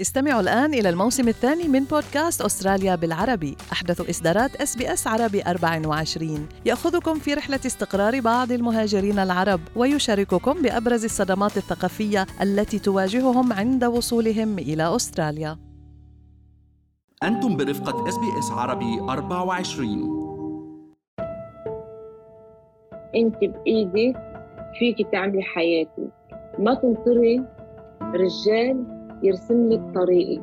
استمعوا الآن إلى الموسم الثاني من بودكاست أستراليا بالعربي. أحدث إصدارات SBS عربي 24 يأخذكم في رحلة استقرار بعض المهاجرين العرب ويشارككم بأبرز الصدمات الثقافية التي تواجههم عند وصولهم إلى أستراليا. أنتم برفقة SBS عربي 24 أنت بايدك فيك تعملي حياتي. ما تنطري رجال يرسم لك طريقي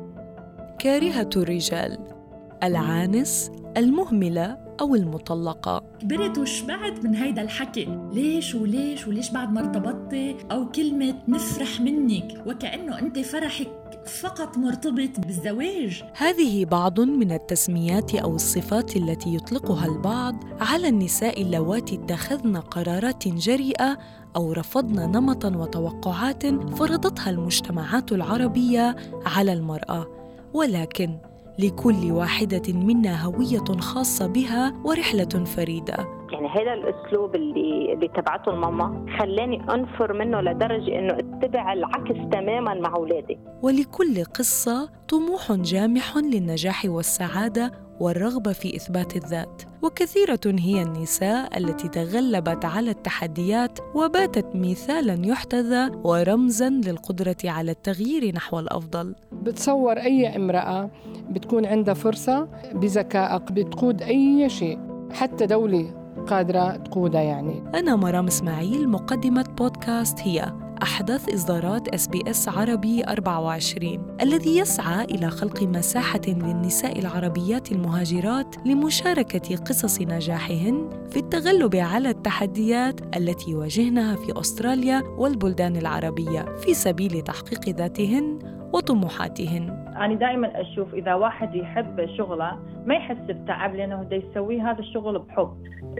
كارهة الرجال. العانس المهملة أو المطلقة. كبرت وشبعت من هيدا الحكي. ليش وليش وليش بعد ما ارتبطتي؟ أو كلمة نفرح منك. وكأنه أنت فرحك فقط مرتبط بالزواج. هذه بعض من التسميات أو الصفات التي يطلقها البعض على النساء اللواتي اتخذن قرارات جريئة أو رفضن نمطا وتوقعات فرضتها المجتمعات العربية على المرأة. ولكن لكل واحدة منا هوية خاصة بها ورحلة فريدة. يعني هذا الأسلوب اللي اللي تبعته الماما خلاني أنفر منه لدرجة إنه أتبع العكس تماما مع أولادي. ولكل قصة طموح جامح للنجاح والسعادة والرغبة في إثبات الذات. وكثيرة هي النساء التي تغلبت على التحديات وباتت مثالا يحتذى ورمزا للقدرة على التغيير نحو الأفضل. بتصور أي امرأة بتكون عندها فرصة بذكائها بتقود أي شيء حتى دولة قادرة تقودها يعني. أنا مرام إسماعيل مقدمة بودكاست هي. أحدث إصدارات SBS عربي 24 الذي يسعى إلى خلق مساحة للنساء العربيات المهاجرات لمشاركة قصص نجاحهن في التغلب على التحديات التي يواجهنها في أستراليا والبلدان العربية في سبيل تحقيق ذاتهن وطموحاتهن. أنا دائما أشوف إذا واحد يحب شغله ما يحس بتعب لأنه بده يسوي هذا الشغل بحب.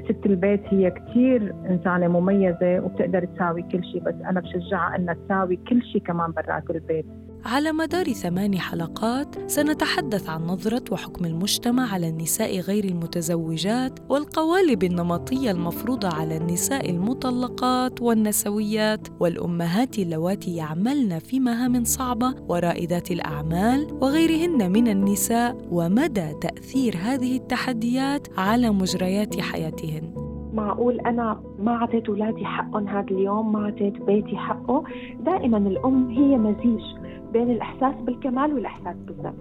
ست البيت هي كثير إنسانة مميزة وبتقدر تساوي كل شيء بس أنا بشجعها أنها تساوي كل شيء كمان برات البيت على مدار ثمان حلقات سنتحدث عن نظرة وحكم المجتمع على النساء غير المتزوجات والقوالب النمطية المفروضة على النساء المطلقات والنسويات والأمهات اللواتي يعملن في مهام صعبة ورائدات الأعمال وغيرهن من النساء ومدى تأثير هذه التحديات على مجريات حياتهن. معقول أنا ما أعطيت أولادي حقهم هذا اليوم؟ ما أعطيت بيتي حقه؟ دائما الأم هي مزيج. بين الإحساس بالكمال والإحساس بالذنب.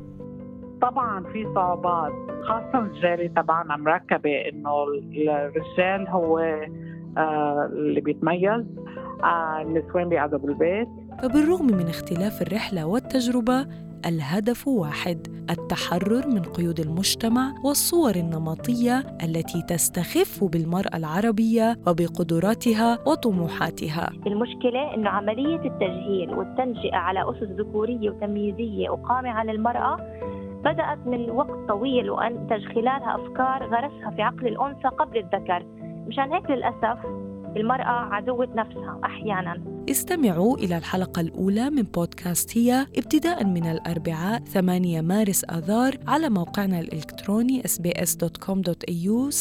طبعا في صعوبات خاصة الجاري تبعنا مركبة إنه الرجال هو آه اللي بيتميز آه النسوان بيقعدوا بالبيت. فبالرغم من اختلاف الرحلة والتجربة الهدف واحد التحرر من قيود المجتمع والصور النمطية التي تستخف بالمرأة العربية وبقدراتها وطموحاتها. المشكلة إنه عملية التجهيل والتنشئة على أسس ذكورية وتمييزية وقامعة للمرأة بدأت من وقت طويل وانتج خلالها أفكار غرسها في عقل الأنثى قبل الذكر، مشان هيك للأسف المرأة عدوه نفسها أحيانا. استمعوا إلى الحلقة الأولى من بودكاست هي ابتداء من الأربعاء 8 مارس آذار على موقعنا الإلكتروني sbs.com.au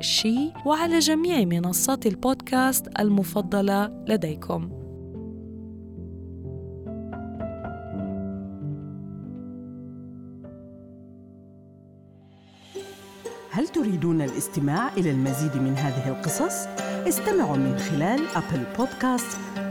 she وعلى جميع منصات البودكاست المفضلة لديكم هل تريدون الاستماع إلى المزيد من هذه القصص؟ استمعوا من خلال Apple Podcasts